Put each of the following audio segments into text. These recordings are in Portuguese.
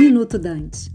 Minuto Dante.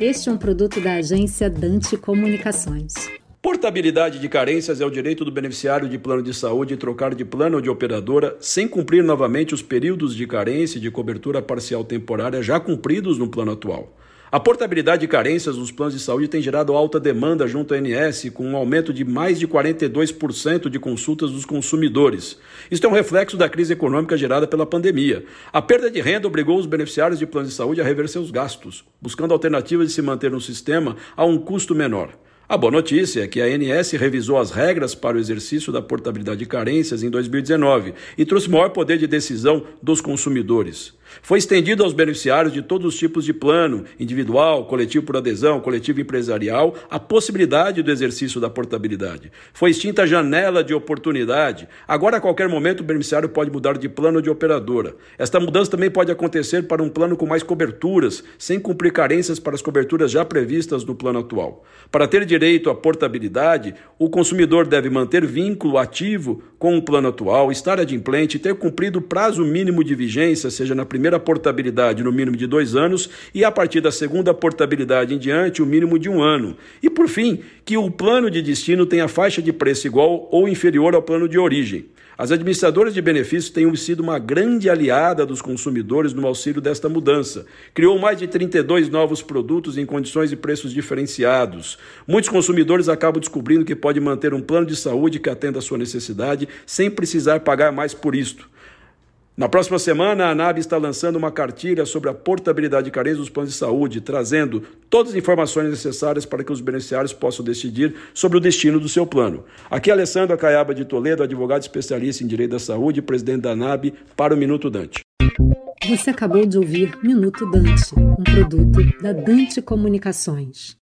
Este é um produto da agência Dante Comunicações. Portabilidade de carências é o direito do beneficiário de plano de saúde trocar de plano ou de operadora sem cumprir novamente os períodos de carência e de cobertura parcial temporária já cumpridos no plano atual. A portabilidade de carências nos planos de saúde tem gerado alta demanda junto à ANS, com um aumento de mais de 42% de consultas dos consumidores. Isto é um reflexo da crise econômica gerada pela pandemia. A perda de renda obrigou os beneficiários de planos de saúde a rever seus gastos, buscando alternativas de se manter no sistema a um custo menor. A boa notícia é que a ANS revisou as regras para o exercício da portabilidade de carências em 2019 e trouxe maior poder de decisão dos consumidores. Foi estendido aos beneficiários de todos os tipos de plano, individual, coletivo por adesão, coletivo empresarial, a possibilidade do exercício da portabilidade. Foi extinta a janela de oportunidade. Agora, a qualquer momento, o beneficiário pode mudar de plano de operadora. Esta mudança também pode acontecer para um plano com mais coberturas, sem cumprir carências para as coberturas já previstas no plano atual. Para ter direito à portabilidade, o consumidor deve manter vínculo ativo com o plano atual, estar adimplente ter cumprido o prazo mínimo de vigência, seja na primeira portabilidade no mínimo de dois anos e a partir da segunda portabilidade em diante o mínimo de um ano. E por fim, que o plano de destino tenha faixa de preço igual ou inferior ao plano de origem. As administradoras de benefícios têm sido uma grande aliada dos consumidores no auxílio desta mudança. Criou mais de 32 novos produtos em condições e preços diferenciados. Muitos consumidores acabam descobrindo que pode manter um plano de saúde que atenda à sua necessidade sem precisar pagar mais por isto. Na próxima semana, a ANAB está lançando uma cartilha sobre a portabilidade de carência dos planos de saúde, trazendo todas as informações necessárias para que os beneficiários possam decidir sobre o destino do seu plano. Aqui é Alessandro Acaiaba de Toledo, advogado especialista em Direito da Saúde e presidente da ANAB, para o Minuto Dante. Você acabou de ouvir Minuto Dante, um produto da Dante Comunicações.